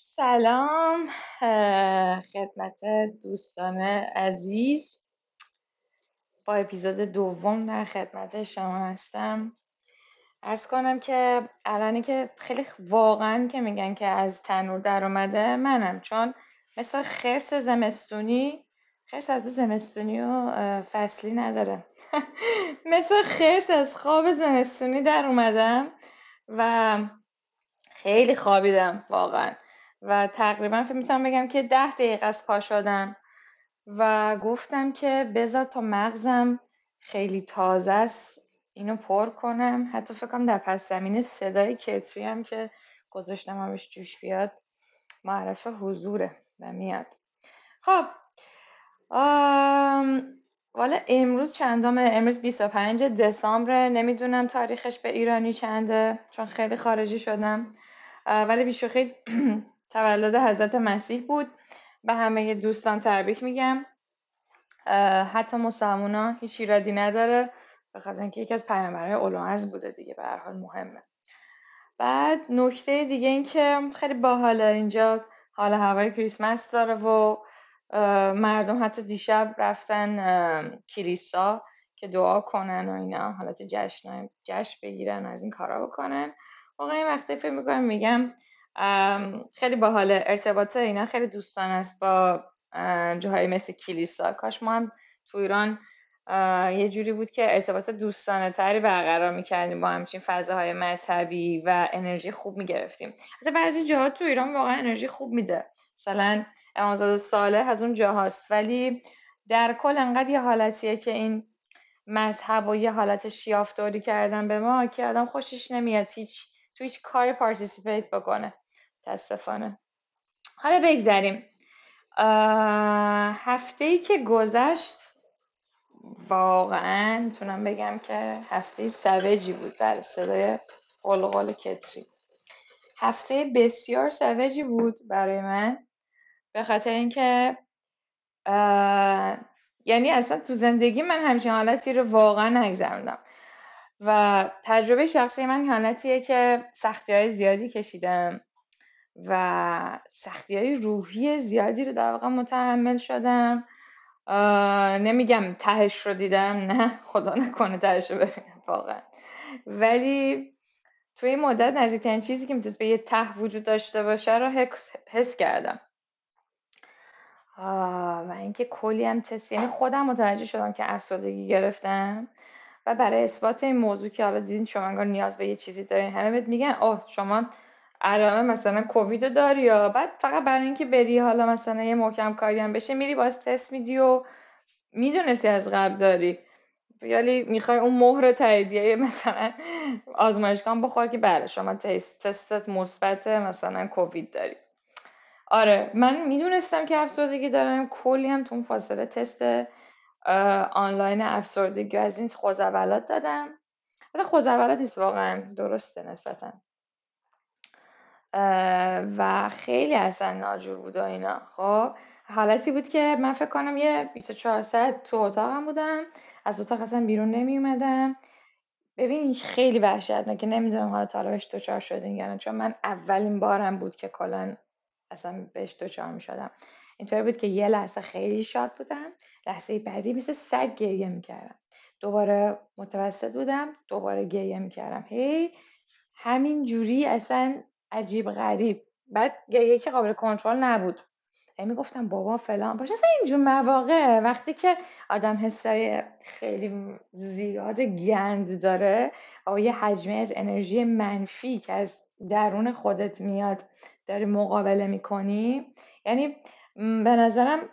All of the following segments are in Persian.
سلام خدمت دوستان عزیز. با اپیزود دوم در خدمت شما هستم. ارز کنم که الانی که خیلی واقعا که میگن که از تنور در اومده منم چون مثل خرس زمستونی خرس از زمستونی و فصلی نداره. مثل خرس از خواب زمستونی در اومدم و خیلی خوابیدم واقعا. و تقریبا فکر می‌تونم بگم که ده دقیقه از پا شدم و گفتم که بذار تا مغزم خیلی تازه است اینو پر کنم. حتی فکر کنم در پس زمین صدای کتری هم که گذاشتم همش جوش بیاد معرف حضوره و میاد. خب والا امروز چندم؟ امروز 25 دسامبر نمی‌دونم تاریخش به ایرانی چنده چون خیلی خارجی شدم. ولی بیشوخی تولد حضرت مسیح بود. به همه دوستان تبریک میگم. حتی مسلمونا هیچ ایرادی نداره. به خاطر اینکه یکی از پیامبرهای اولوعز بوده دیگه به هر حال مهمه. بعد نکته دیگه این که خیلی باحاله اینجا. حال هوای کریسمس داره و مردم حتی دیشب رفتن کلیسا که دعا کنن و اینا حالت جشن جشن بگیرن از این کارا بکنن. واقعا این وقتی فکر می‌کنم میگم خیلی باحال ارتباط اینا خیلی دوستان است با جاهای مثل کلیسا. کاش ما هم تو ایران یه جوری بود که ارتباط دوستانه تری برقرار می‌کردیم با همچین فضاهای مذهبی و انرژی خوب می‌گرفتیم. حتی بعضی جاها تو ایران واقعا انرژی خوب میده. مثلا امامزاده صالح از اون جاهاست. ولی در کل انقدر یه حالتیه که این مذهب و یه حالت شیافتاری کردن به ما که آدم خوشش نمیاد هیچ تو هیچ کاری پارتیسیپیت بکنه. متاسفانه. حالا بگذریم. هفته ای که گذشت واقعا می‌تونم بگم که هفته سوجی بود در صدای قلقل کتری. هفته بسیار سوجی بود برای من به خاطر اینکه یعنی اصلا تو زندگی من همچین حالتی رو واقعا نگذروندم. و تجربه شخصی من حالتیه که سختی های زیادی کشیدم. و سختی های روحی زیادی رو در واقع متحمل شدم. نمیگم تهش رو دیدم نه خدا نکنه تهش رو ببینم واقعا. ولی توی این مدت نزدیکترین چیزی که می‌تونست به یه ته وجود داشته باشه رو حس کردم. و اینکه کلی هم تست یعنی خودم متوجه شدم که افسردگی گرفتم و برای اثبات این موضوع که حالا دیدین شما انگار نیاز به یه چیزی دارین همه میگن اوه شما علامه مثلا کووید داری یا بعد فقط برای اینکه بری حالا مثلا یه محکم کاری هم بشه میری باز تست میدی و می‌دونستی از قبل داری. ولی می‌خوای اون مهر تاییدیه مثلا آزمایشگاه بخور که بله شما تست تستت مثبت مثلا کووید داری. آره من می‌دونستم که افسردگی دارم کلی هم تو اون فاصله تست آنلاین افسردگی از این خوزولات دادم. حتی خوزولات نیست واقعا درسته نسبتا. و خیلی اصلا ناجور بود و اینا. خب حالتی بود که من فکر کنم یه 24 ساعت تو اتاقم بودم. از اتاق اصلا بیرون نمی اومدم. ببین خیلی وحشتناکه. نمی‌دونم حالا تا بهش دچار شدین یعنی چون من اولین بارم بود که کلا اصلا بهش دچار می شدم اینطوری بود که یه لحظه خیلی شاد بودم. لحظه بعدی مثل سگ گریه می‌کردم. دوباره متوسط بودم. دوباره گریه می‌کردم. هی همین جوری اصلا عجیب غریب. بعد گریه که قابل کنترل نبود. می‌گفتم بابا فلان باشه. اصلا اینجور مواقع وقتی که آدم حسای خیلی زیاد گند داره و یه حجمه از انرژی منفی که از درون خودت میاد داری مقابله می‌کنی یعنی به نظرم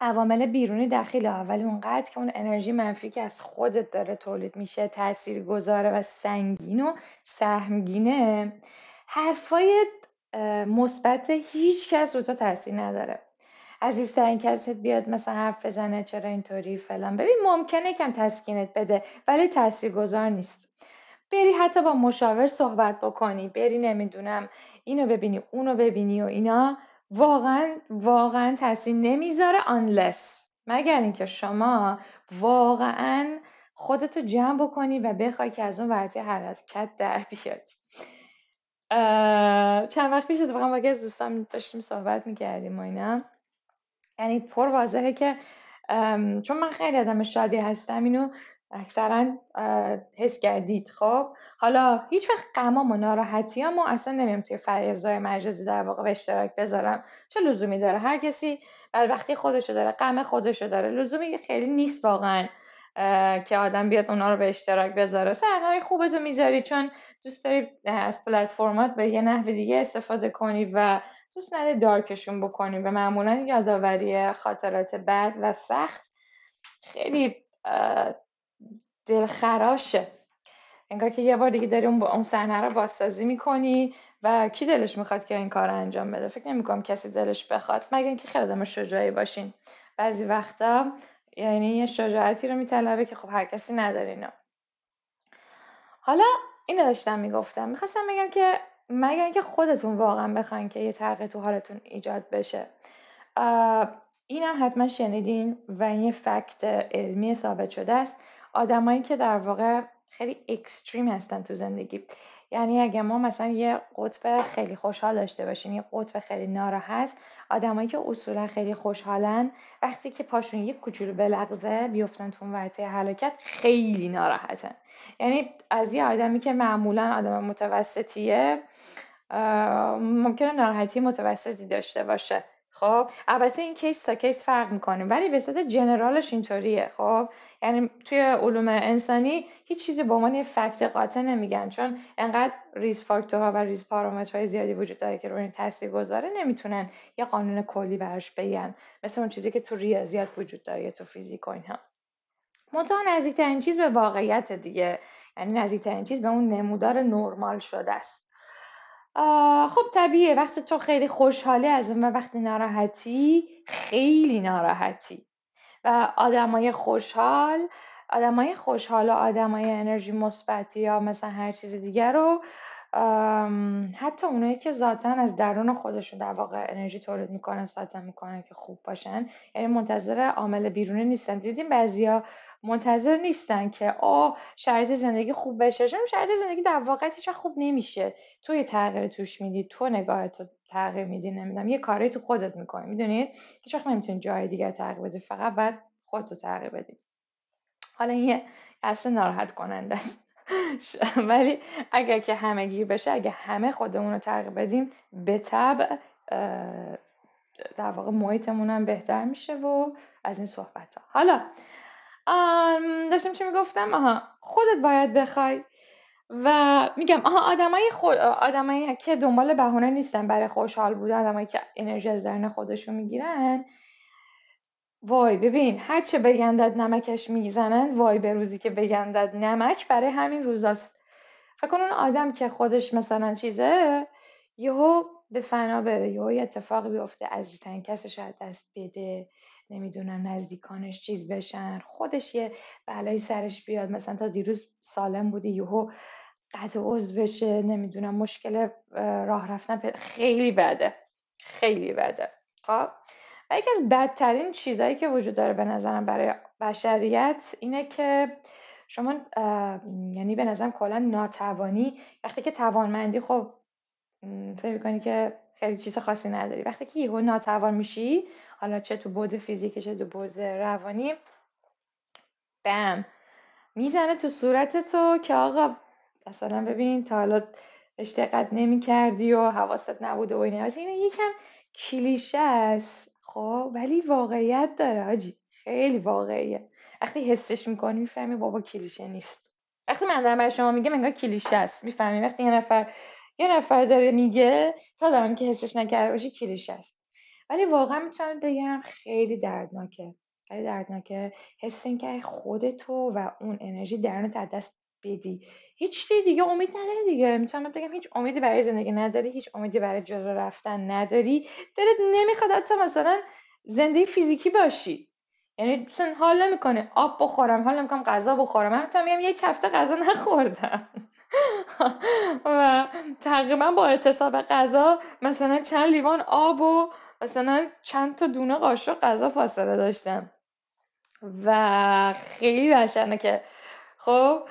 عوامل بیرونی دخیله ولی اونقدر که اون انرژی منفی که از خودت داره تولید میشه تأثیر گذاره و سنگین و سهمگینه حرفای مثبت هیچ کس رو تو تاثیر نداره. عزیزترین کست بیاد مثلا حرف بزنه چرا اینطوری فلان. ببین ممکنه کم تسکینت بده ولی تاثیر گذار نیست. بری حتی با مشاور صحبت بکنی بری نمی‌دونم اینو ببینی اونو ببینی و اینا. واقعا واقعا تاثیر نمی‌ذاره unless. مگر اینکه شما واقعا خودتو جمع بکنی و بخوای که از اون ورطه حرکت در بیاری. چند وقت پیش اتفاقا با از دوستان داشتیم صحبت می‌کردیم و اینا. یعنی پر واضحه که چون من خیلی آدم شادی هستم اینو اکثرا حس کردید. خب حالا هیچ وقت غمام و ناراحتی ما اصلا نمیم توی فضای مجازی در واقع به اشتراک بذارم. چه لزومی داره؟ هر کسی وقتی خودشو داره غم خودشو داره. لزومی خیلی نیست واقعا که آدم بیاد اونا رو به اشتراک بذاره. صحنه‌های خوبتو می‌ذاری چون دوست داری از پلتفرمات به یه نحو دیگه استفاده کنی و دوست نداری دارکشون بکنی و معمولا یادآوری خاطرات بد و سخت خیلی دلخراشه. انگار که یه بار دیگه داری اون صحنه رو بازسازی می‌کنی و کی دلش می‌خواد که این کار رو انجام بده؟ فکر نمی‌کنم کسی دلش بخواد. مگه اینکه خیلی آدم شجاعی باشین. بعضی وقتا یعنی یه شجاعتی رو میطلبه که خب هر کسی نداره اینا حالا اینو داشتم می‌گفتم. می‌خواستم بگم که مگر اینکه خودتون واقعا بخواین که یه تغییر تو حالتون ایجاد بشه. اینم حتما شنیدین و این یه فکت علمی ثابت شده است. آدمایی که در واقع خیلی اکستریم هستن تو زندگی. یعنی اگه ما مثلا یه قطب خیلی خوشحال داشته باشیم یه قطب خیلی ناراحت آدمایی که اصولا خیلی خوشحالن وقتی که پاشون یه کوچولو بلغزه بیفتن تو ورطه هلاکت خیلی ناراحتن. یعنی از یه آدمی که معمولا آدم متوسطیه ممکنه ناراحتی متوسطی داشته باشه. خب البته این case تا case فرق می‌کنه ولی به صورت general ش اینطوریه. خب یعنی توی علوم انسانی هیچ چیزی به عنوان fact قاطع نمیگن چون انقدر ریز فاکتورها و ریز پارامترهای زیادی وجود داره که روی تاثیر گذاره نمی‌تونن یه قانون کلی براش بگن. مثل اون چیزی که تو ریاضیات وجود داره یا تو فیزیک و اینها. منتها نزدیکترین چیز به واقعیت دیگه یعنی نزدیکترین چیز به اون نمودار نرمال شده است. خب طبیعیه وقتی تو خیلی خوشحالی از اون وقتی ناراحتی خیلی ناراحتی. و آدمای خوشحال آدمای خوشحال و آدمای انرژی مثبتی یا مثلا هر چیز دیگر رو حتی اونایی که ذاتا از درون خودشون در واقع انرژی تولید می‌کنن ساعتا می‌کنن که خوب باشن. یعنی منتظر عامل بیرونی نیستن. دیدیم بعضیا منتظر نیستن که آ شرایط زندگی خوب بشه. چون شرایط زندگی در واقع خوب نمیشه. تو یه تغییر توش میدی تو نگاه تو تغییر میدی نمی‌دونم یه کاری تو خودت می‌کنی. می‌دونید؟ هیچ وقت نمی‌تونی جای دیگر تغییر بدی. فقط باید خودتو تغییر بدی. حالا این اصلا ناراحت کننده است. ولی اگر که همه گیر بشه اگه همه خودمون رو تغییر بدیم به طبع در واقع محیطمون هم بهتر میشه و از این صحبت ها حالا داشتم چی می‌گفتم؟ آها خودت باید بخوای و میگم آها آدمای خود آدمایی که دنبال بهونه نیستن برای خوشحال بودن آدمایی که انرژی از درن خودشون می‌گیرن وای ببین هرچه بگندد نمکش می‌زنن وای به روزی که بگندد نمک برای همین روزاست. فکر اون آدم که خودش مثلا چیزه یهو به فنا بره یهو یه اتفاقی بیفته عزیزترین کسش از دست بده نمی‌دونم نزدیکانش چیز بشن خودش یه بلایی سرش بیاد مثلا تا دیروز سالم بودی یهو قطع عضو بشه نمی‌دونم مشکل راه رفتن خیلی بده خیلی بده. خب؟ و یکی از بدترین چیزهایی که وجود داره به نظرم برای بشریت اینه که شما یعنی به نظرم کلا ناتوانی. وقتی که توانمندی خب فکر کنی که خیلی چیز خاصی نداری. وقتی که یهو ناتوان میشی حالا چه تو بود فیزیکی چه تو بود روانی بم می‌زنه تو صورت تو که آقا مثلا ببین تا حالا بهش نمی کردی و حواست نبوده و این یکم کلیشه است. خب ولی واقعیت داره آجی. خیلی واقعیه. وقتی حسش می‌کنی می‌فهمی بابا کلیشه نیست. وقتی من دارم شما میگم انگار کلیشه است؟ می‌فهمی. وقتی یه نفر یه نفر داره میگه تا زمانی که حسش نکرده باشی کلیشه است. ولی واقعا می‌تونم بگم خیلی دردناکه. خیلی دردناکه. حس که خودتو و اون انرژی درونت از دست بدی. هیچ چیزی دیگه امید نداری دیگه. می‌تونم بگم هیچ امیدی برای زندگی نداری هیچ امیدی برای جلو رفتن نداری. دلت نمی‌خواد حتی مثلا زندگی فیزیکی باشی. یعنی مثلا حال نمی‌کنه. آب بخورم حال نمی‌کنم غذا بخورم. من می‌تونم بگم یک هفته غذا نخوردم. و تقریبا با اعتصاب غذا مثلا چند لیوان آب و مثلا چند تا دونه قاشق غذا فاصله داشتم. و خیلی وحشتناکه. که خب؟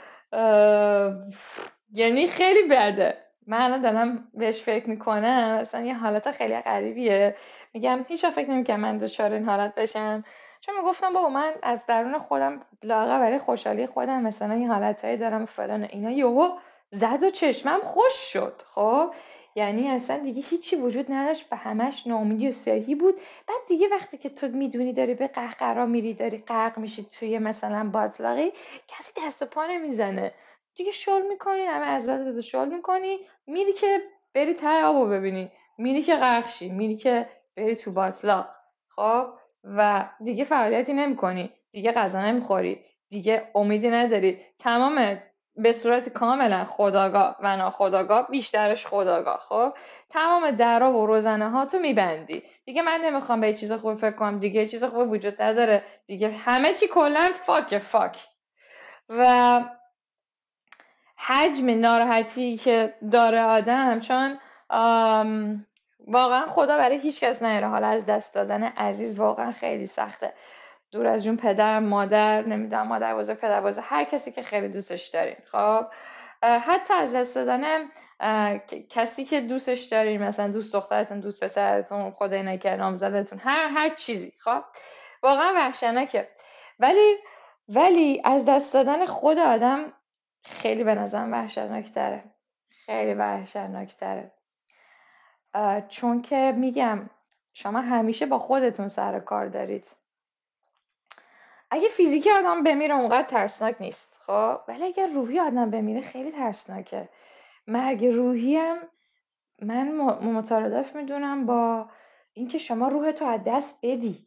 یعنی خیلی بده. من الان دارم بهش فکر می‌کنم. اصلا یه حالت خیلی غریبیه. میگم هیچ فکر نمی‌کنم من دچار این حالت بشم. چون می‌گفتم بابا من از درون خودم لاغه برای خوشحالی خودم مثلا این حالتهایی دارم فلان اینا. یهو زد و چشمم خوش شد خب؟ یعنی اصلا دیگه هیچی وجود نداشت و همش ناامیدی و سیاهی بود. بعد دیگه وقتی که تو می‌دونی داری به قهقرا میری داری غرق میشی توی مثلا باطلاقی کسی دست و پا نمی‌زنه. دیگه شل می‌کنی همه عضلات شل می‌کنی میری که بری ته آبو ببینی. میری که غرق میری که بری تو باطلاق خب؟ و دیگه فعالیتی نمی‌کنی. دیگه غذا نمی‌خوری. دیگه امیدی نداری. تمام به صورت کاملا خداگاه و ناخداگاه بیشترش خداگاه خب؟ تمام درا و روزنه ها تو میبندی. دیگه من نمی‌خوام به چیز خوب فکر کنم. دیگه چیز خوب وجود نداره. دیگه همه چی کلا فاک فاک. و حجم ناراحتی که داره آدم چون واقعا خدا برای هیچ کس نیاره. حالا از دست دادن عزیز واقعا خیلی سخته. دور از جون پدر مادر نمی‌دونم مادر بزرگ پدر بزرگ هر کسی که خیلی دوستش دارین. خب حتی از دست دادن کسی که دوستش دارین مثلا دوست دخترتون دوست پسرتون خدای نکرد نامزدتون هر هر چیزی. خب واقعا وحشتناکه. ولی ولی از دست دادن خود آدم خیلی به نظرم وحشتناکتره. خیلی وحشتناکتره. چون که میگم شما همیشه با خودتون سر کار دارید. اگه فیزیکی آدم بمیره اونقدر ترسناک نیست خب؟ ولی اگر روحی آدم بمیره خیلی ترسناکه. مرگ روحی هم من مترادف می‌دونم با اینکه شما روحتو از دست بدی.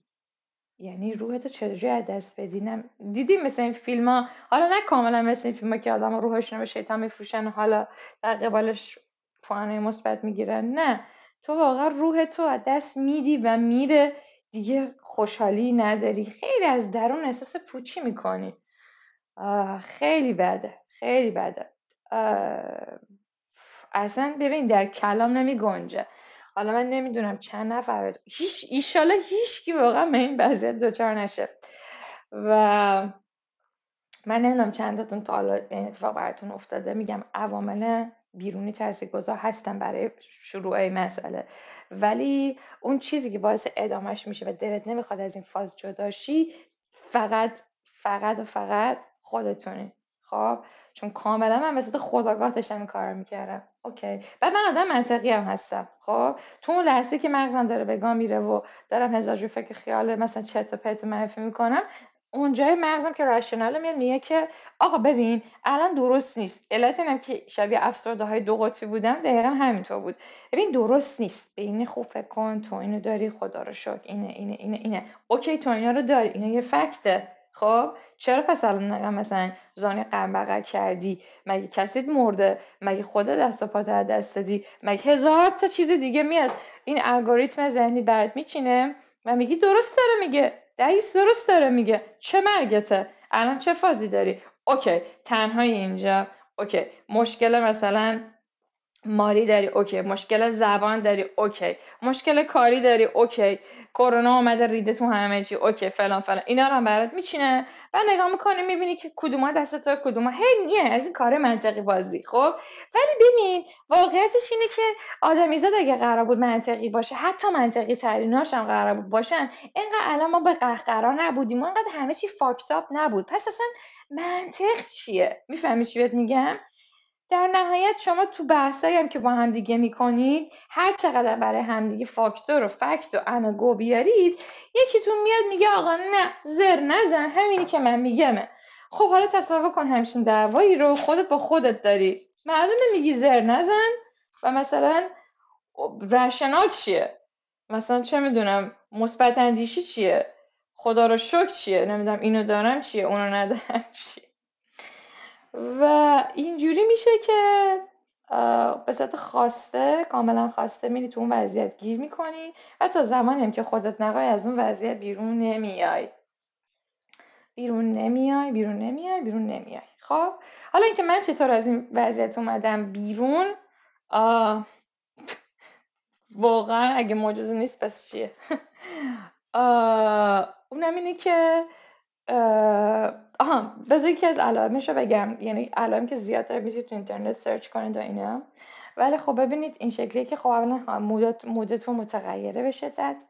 یعنی روحتو چجوری از دست بدی؟ نه دیدی مثل این فیلم ها حالا نه کاملا مثل این فیلم ها که آدم روحشون به شیطان میفروشن حالا در قبالش پوانه مثبت می‌گیرن. نه تو واقعا روحتو از دست میدی و میره دیگه خوشحالی نداری. خیلی از درون احساس پوچی می‌کنی. خیلی بده خیلی بده. اصلا ببین در کلام نمی گنجه. حالا من نمی‌دونم چند نفر هیچ ایشالا هیچ کی واقعا به این وضعیت دچار نشه. و من نمی‌دونم چندتون تا حالا این اتفاق براتون افتاده. میگم عوامل بیرونی گذار هستن برای شروع مسئله. ولی اون چیزی که باعث ادامهش میشه و دلت نمی‌خواد از این فاز جداشی فقط فقط و فقط خودتونی خب؟ چون کاملا من خودآگاه داشتم این کار می‌کردم. OK. بعد من آدم منطقی هم هستم. خب؟ تو اون لحظه که مغزم داره به گا میره و دارم هزار جور فکر خیال مثلا چرت و پرت منفی می‌کنم اونجای مغزم که rational میاد میگه که آقا ببین الان درست نیست. علت اینم که شبیه افسرده های دو قطبی بودم دقیقا همینطور بود. ببین درست نیست. به این خوب فکر کن تو اینو داری خدا رو شکر. اینه اینه اینه اینه. OK تو اینا رو داری. اینه یه fact ه. خب؟ چرا پس الان مثلا زانوی غم بغل کردی؟ مگه کسی مرده؟ مگه خود دست و پات دست دادی؟ مگه هزار تا چیز دیگه میاد؟ این الگوریتم ذهنی برات میچینه و میگی درست داره میگه. دعیس درست داره میگه. چه مرگته؟ الان چه فازی داری؟ OK تنهایی اینجا. OK مشکل مثلا مالی داری OK. مشکل زبان داری OK. مشکل کاری داری OK. کرونا اومده ریده تو همه چی OK. فلان فلان. اینا رو هم برات میچینه. و نگاه می‌کنی می‌بینی که کدوما دست تو کدوما هی میه از این کار منطقی بازی. خب؟ ولی ببین واقعیتش اینه که آدمیزاد اگه قرار بود منطقی باشه حتی منطقی تریناش هم قرار بود باشن اینقدر الان ما به قهقرا نبودیم ما اینقدر همه چی fucked up نبود. پس اصلا منطق چیه؟ می‌فهمی چی بهت میگم؟ در نهایت شما تو بحثایی هم که با همدیگه می‌کنید هر چقدر برای همدیگه فاکتور و fact و انگو بیارید یکیتون میاد میگه آقا نه زر نزن همینی که من میگمه خب حالا تصور کن همچین دعوایی رو خودت با خودت داری. معلومه میگی زر نزن و مثلا رشنال چیه؟ مثلا چه می‌دونم مثبت اندیشی چیه؟ خدا رو شکر چیه؟ نمی‌دونم اینو دارم چیه؟ اونو ندارم چیه؟ و اینجوری میشه که به صورت خواسته کاملا خواسته میری تو اون وضعیت گیر می‌کنی و تا زمانی هم که خودت نقای از اون وضعیت بیرون نمیای. بیرون نمیای بیرون نمیای بیرون نمیای. خب حالا اینکه من چطور از این وضعیت اومدم بیرون واقعا اگه معجزه نیست پس چیه؟ اونم اینه که آها بذار یکی از علائمش بگم. یعنی علائم که زیاد داره می‌تونید تو اینترنت سرچ کنید و اینا. ولی خب ببینید این شکلیه که خب اولا مودتون متغیره به شدت.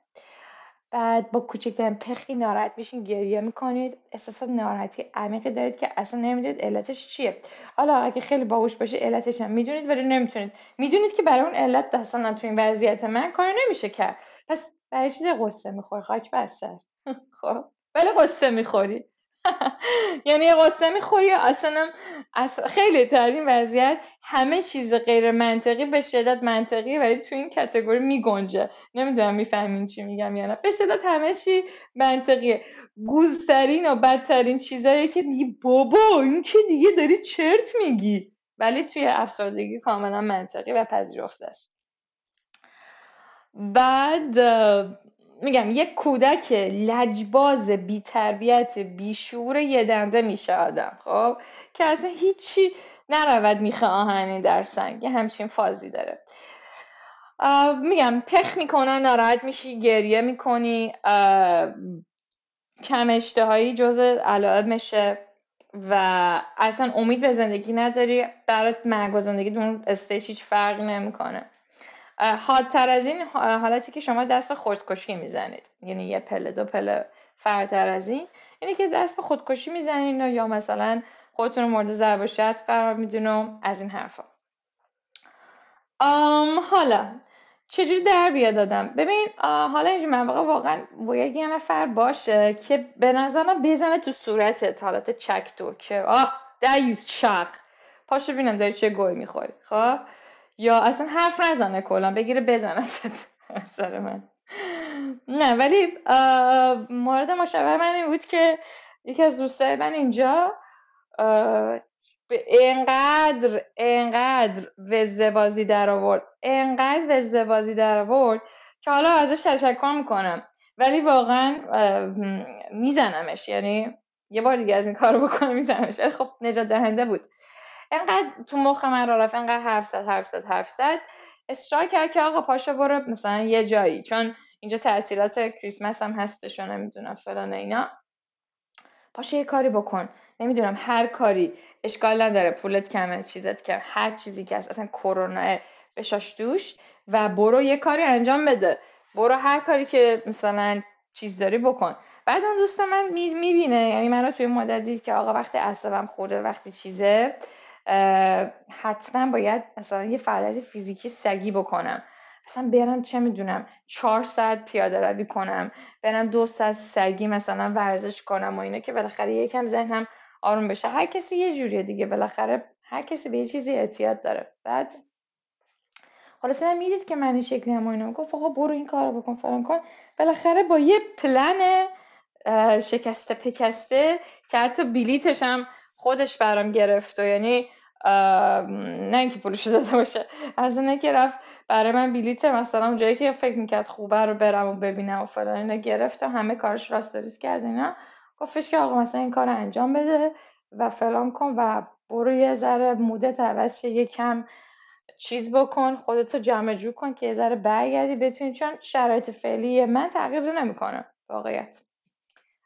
بعد با کوچکترین پخی ناراحت میشین گریه می‌کنید. احساس ناراحتی عمیقی دارید که اصلا نمی‌دونید علتش چیه. حالا اگه خیلی باهوش باشه علتش هم می‌دونید ولی نمی‌تونید. می‌دونید که برای اون علت اصلا تو این وضعیت من کار نمیشه کرد. پس برای چی قصه می‌خوری؟ خاک بسر خب؟ ولی قصه می‌خوری. یعنی قصه می‌خوری اصلا خیلی در این وضعیت همه چیز غیر منطقی به شدت منطقی ولی تو این کتگوری میگنجه. نمی‌دونم می‌فهمین چی میگم یا نه. به شدت همه چی منطقیه. گوزترین و بدترین چیزایی که میگی بابا این که دیگه داری چرت میگی. ولی توی افسردگی کاملا منطقی و پذیرفته است. بعد میگم یک کودک لجباز بی تربیت بی شعور یه دنده میشه آدم خب؟ که اصلا هیچی نرود میخه آهنی در سنگ یه همچین فازی داره. میگم پخ می‌کنن ناراحت میشی گریه می‌کنی کم اشتهایی جز علائمشه و اصلا امید به زندگی نداری برات مرگ و زندگی دون استیش هیچ فرقی نمی‌کنه. حادتر از این حالتی که شما دست به خودکشی می‌زنید. یعنی یه پله دو پله فرتر از این. اینی که دست به خودکشی می‌زنید یا مثلا خودتون مورد ضرب قرار میدین و از این حرفا. حالا چجوری در بیاد دادم ببین حالا اینجا مواقع واقعا باید یه نفر باشه که به نظرم بزنه تو صورتت حالت چک تو که آه دیوز چق پاشو ببینم داری چه گوی می‌خوری خب؟ یا اصلا حرف نزنه کلا بگیره بزنه سر من. نه ولی مورد مشابه من این بود که یکی از دوستای من اینجا انقدر انقدر وزه بازی در آورد انقدر وزه بازی در آورد که حالا ازش تشکر می‌کنم. ولی واقعا میزنمش. یعنی یه بار دیگه از این کارو بکنم میزنمش. خب نجات دهنده بود. انقدر تو مخ من را رفت انقدر حرف زد حرف زد حرف زد. اصرار کرد که آقا پاشا برو مثلا یه جایی چون اینجا تعطیلات کریسمس هم هستش و نمی‌دونم فلان اینا. پاشا یه کاری بکن. نمی‌دونم هر کاری. اشکال نداره پولت کمه چیزت کم. هر چیزی که هست. اصلا کرونا بشاش دوش و برو یه کاری انجام بده. برو هر کاری که مثلا چیز داری بکن. بعد اون دوست من می‌بینه. یعنی من رو توی مدت که آقا وقتی عصبم خورده وقتی چیزه حتما باید مثلا یه فعالیت فیزیکی سگی بکنم. اصلا برم چه می‌دونم چهار ساعت پیاده روی کنم برم دو ساعت سگی مثلا ورزش کنم و اینه که بالاخره یکم ذهنم آروم بشه. هر کسی یه جوریه دیگه بالاخره هر کسی به یه چیزی اعتیاد داره. بعد حالا سنم می‌دید که من این شکلی هم اینو گفت آقا برو این کارو بکن فلان کن بالاخره با یه پلن شکسته پکسته که حتی بلیتش هم خودش برام گرفت و یعنی نه اینکه پولش داده باشه از اینه که رفت برای من بلیت مثلا جایی که فکر می‌کرد خوبه رو برم و ببینم و فلان اینا گرفت و همه کارش راست کرد اینا. گفتش که آقا مثلا این کار رو انجام بده و فلان کن و برو یه ذره مودت عوض یه کم چیز بکن خودتو جمع جو کن که یه ذره برگردی بتونی چون شرایط فعلی من تغییر نمی‌کنه واقعیت.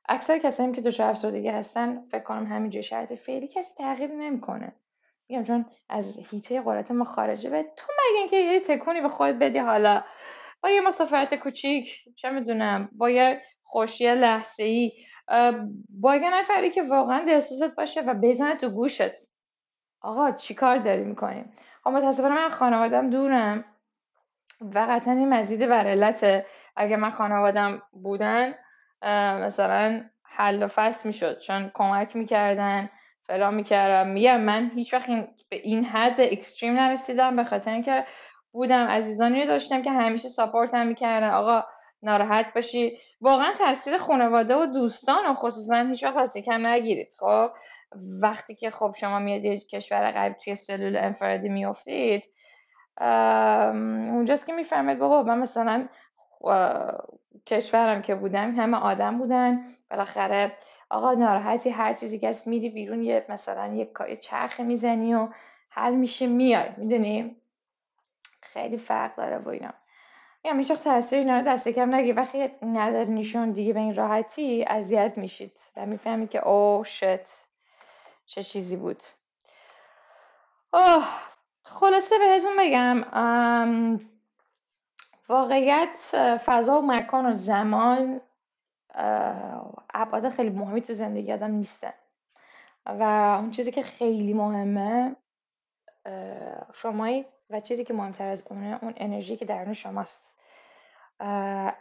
اکثر کسایی که دچار افسردگی هستن فکر کنم همینجوری شرایط فعلی کسی تغییر نمی‌کنه. میگم چون از هیته قدرت ما خارجه. و تو مگه اینکه یه تکونی به خودت بدی حالا؟ با یه مسافرت کوچیک چه می‌دونم با یه خوشی لحظه ای با یه نفری که واقعا دلسوزت باشه و بزنه تو گوشت. آقا چیکار داری می‌کنیم؟ خب متاسفانه من خانوادم دورم و قطعا این مزید بر علت اگه من خانوادم بودن مثلا حل و فصل می‌شد. چون کمک می‌کردن فلان می‌کردم میگم من هیچ وقت به این حد اکستریم نرسیدم. به خاطر اینکه بودم عزیزانی رو داشتم که همیشه ساپورت هم می‌کردن. آقا ناراحت باشی. واقعا تاثیر خانواده و دوستان و خصوصا هیچ وقت از کم نگیرید. خب وقتی که خب شما میاد یه کشور غریب توی سلول انفرادی میافتید اونجاست که می‌فهمید بابا من مثلا کشورم که بودم همه آدم بودن. بالاخره آقا ناراحتی هر چیزی که هست میری بیرون یه مثلا یه چرخ می‌زنی و حل میشه میای. می‌دونی؟ خیلی فرق داره با اینا. میگم هیچ تاثیر اینا رو دست کم نگی. وقتی نداری نشون دیگه به این راحتی اذیت میشید و می‌فهمی که او شت. چه چیزی بود. اوه خلاصه بهتون بگم واقعیت فضا و مکان و زمان ابعاد خیلی مهمی تو زندگی آدم نیستن. و اون چیزی که خیلی مهمه شمایی و چیزی که مهمتر از اونه اون انرژی که درون شماست.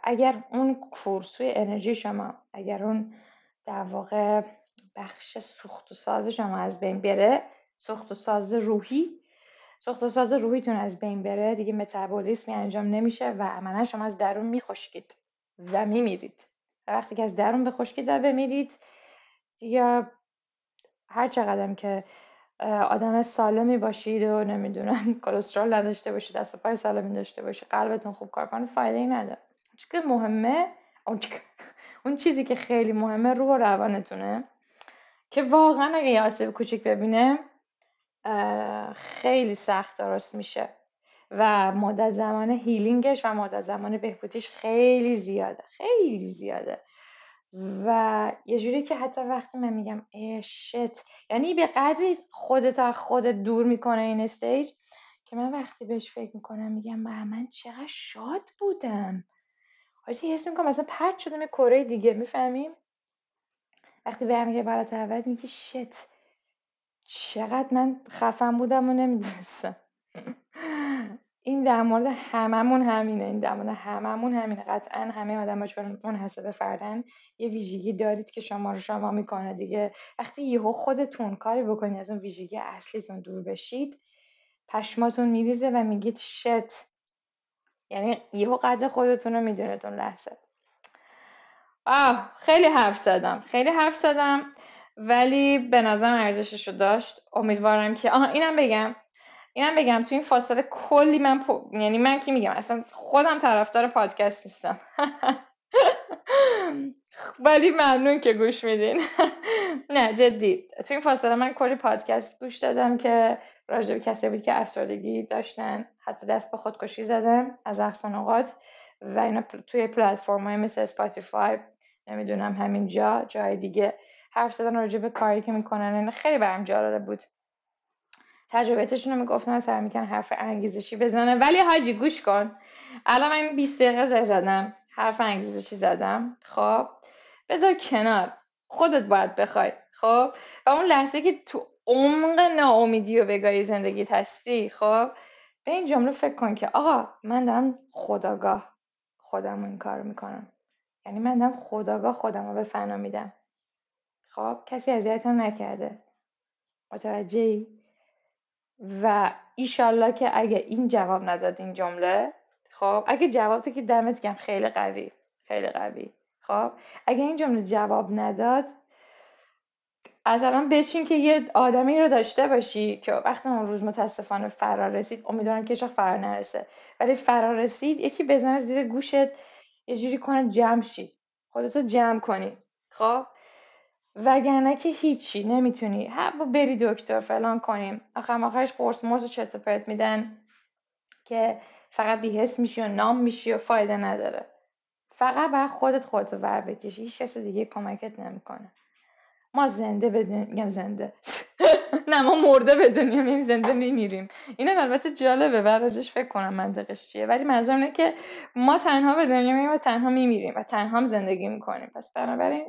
اگر اون کورسوی انرژی شما اگر اون در واقع بخش سوخت و ساز شما از بین بره سوخت و ساز روحی سوخت ساز روحیتون از بین بره دیگه متابولیسمی انجام نمیشه و عملا شما از درون میخشکید و میمیرید. و وقتی که از درون بخشکید و بمیرید دیگه هر چقدر که آدم سالمی باشید و نمی‌دونم کلسترول نداشته باشید دست پای سالمی داشته باشید قلبتون خوب کار کنه فایده ای نداره. چیزی که مهمه اون چیزی که خیلی مهمه روح و روانتونه که واقعا اگه یه آسیب کوچیک ببینه خیلی سخت درست میشه. و مدت زمان هیلینگش و مدت زمان بهبودیش خیلی زیاده خیلی زیاده. و یه جوری که حتی وقتی من میگم شت یعنی به قدری خودت از خودت دور می‌کنه این استیج که من وقتی بهش فکر می‌کنم میگم من چقدر شاد بودم. حاجی حس می‌کنم مثلا پرد شدم یه کره دیگه می‌فهمیم؟ وقتی برمیگه بالاتر اول میگی شت. چقدر من خفن بودم و نمی‌دونستم. این در مورد هممون همینه این در مورد هممون همینه. قطعا همه آدم ها چون منحصر فردن یه ویژگی دارید که شما رو شما می‌کنه دیگه. وقتی یهو خودتون کاری بکنید از اون ویژگی اصلیتون دور بشید پشماتون میریزه و میگید شت. یعنی یهو قدر خودتون رو می‌دونید اون لحظه. آه خیلی حرف زدم خیلی حرف زدم. ولی به نظرم ارزشش رو داشت. امیدوارم که آها اینم بگم. اینم بگم تو این فاصله کلی من یعنی من کی میگم اصلا خودم طرفدار پادکست نیستم. ولی ممنون که گوش میدین. نه جدی. تو این فاصله من کلی پادکست گوش دادم که راجع به کسی بود که افسردگی داشتن حتی دست به خودکشی زدن از اقصا نقاط. و اینا توی پلتفرم های مثل اسپاتیفای نمی‌دونم همین جا جای دیگه. حرف زدن راجع به کاری که می‌کنن. این خیلی برم جالب بود. تجربیتشون رو می‌گفتن سر میکن حرف انگیزشی بزنه ولی حاجی گوش کن. الان من 20 دقیقه زر زدم. حرف انگیزشی زدم. خب؟ بذار کنار. خودت باید بخوای. خب؟ و اون لحظه که تو عمق ناامیدی و بگاهی زندگی هستی خب؟ به این جمله فکر کن که آقا من دارم خداگاه خودم این کار می‌کنم. یعنی من دارم خداگاه خودم رو به فنا میدم. خب کسی اذیتم نکرده. متوجه ای و ایشالله که اگه این جواب نداد این جمله خب اگه جواب که دمت گم خیلی قوی خیلی قوی. خب اگه این جمله جواب نداد از الان بچین که یه آدمی رو داشته باشی که وقتی اون روز متاسفانه فرار رسید امیدوارم که هیچ فرار نرسه. ولی فرار رسید یکی بزنه زیر گوشت یه جوری کنه جمع شی. خودتو جمع کنی. خب وگرنه که هیچی. نمی‌تونی. با بری دکتر فلان کنیم. آخر آخرش قرص مرس و چت پرت میدن که فقط بیهس میشی و نام میشی و فایده نداره. فقط باید خودت خودتو ور بکشی. هیچ کس دیگه کمکت نمی‌کنه. ما زنده بدونیم میگم زنده. نه ما مرده بدونیم این زنده میمیریم. اینم البته جالبه براجش فکر کنم منطقش چیه. ولی منظورم اینه که ما تنها به دنیا و تنها میمیریم و تنها زندگی می‌کنیم. پس بنابراین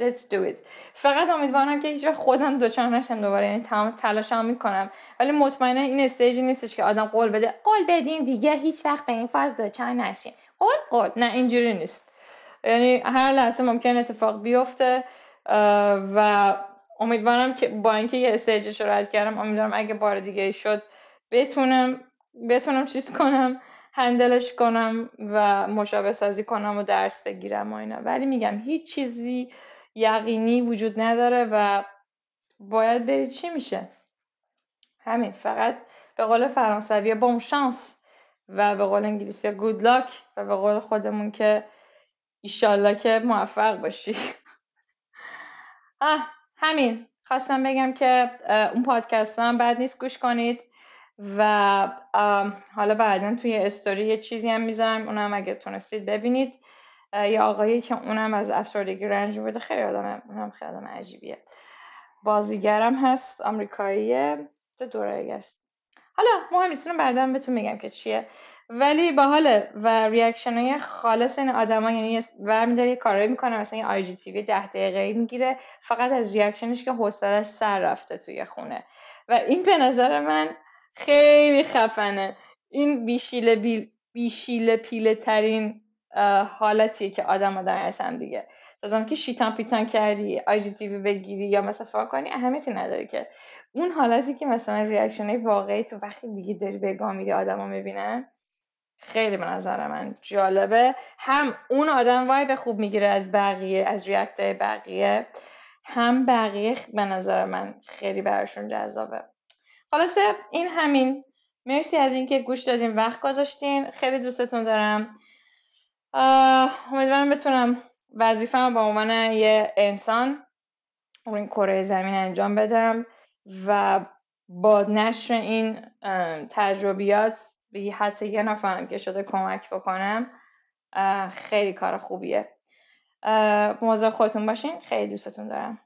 let's do it. فقط امیدوارم که هیچ خودم دوچار نشم دوباره یعنی تمام تلاشم می‌کنم. ولی مطمئنه این استیجی نیستش که آدم قول بده. قول بدین دیگه هیچ وقت به این فاز دوچار نشین. قول قول. نه اینجوری نیست. یعنی هر لحظه ممکن اتفاق بیفته و امیدوارم که با اینکه یه استیجش رو رد کردم امیدوارم اگه بار دیگه شد بتونم بتونم چیز کنم هندلش کنم و مشابه سازی کنم و درس بگیرم و اینا. ولی میگم هیچ چیزی یقینی وجود نداره و باید بری چی میشه؟ همین فقط به قول فرانسوی با اون شانس و به قول انگلیسی گود لاک و به قول خودمون که ایشالله که موفق باشی. آه همین. خواستم بگم که اون پادکست هم بد نیست گوش کنید و حالا بعدا توی استوری یه چیزی هم می‌ذارم اونم اگه تونستید ببینید. یه آقایی که اونم از افسردگی رنج بوده خیلی آدم اونم خیلی آدم عجیبیه. بازیگرم هست آمریکاییه. چه دوره است؟ حالا مهم نیست بعدا بهتون میگم که چیه. ولی باحاله و reaction های خالص این آدما یعنی برمیداره یه کارایی می‌کنه مثلا یه IGTV ده دقیقه می‌گیره فقط از reaction ش که حوصلش سر رفته توی خونه. و این به نظر من خیلی خفنه. این بی‌شیله بی‌شیله پیله ترین حالتیه که آدم آدم هم دیگه. لازم که شیتان پیتان کردی IGTV بگیری یا مثلا فا کنی اهمیتی نداره که. اون حالتی که مثلا reaction واقعی تو وقتی دیگه داری به گا میری آدما می‌بینن خیلی به نظر من جالبه. هم اون آدم vibe خوب می‌گیره از بقیه از react بقیه هم بقیه به نظر من خیلی براشون جذابه. خلاصه این همین. مرسی از اینکه گوش دادین وقت گذاشتین. خیلی دوستتون دارم. امیدوارم بتونم وظیفه به عنوان یه انسان روی کره زمین انجام بدم و با نشر این تجربیات به حتی یه نفرم که شده کمک بکنم خیلی کار خوبیه. مواظب خودتون باشین خیلی دوستتون دارم.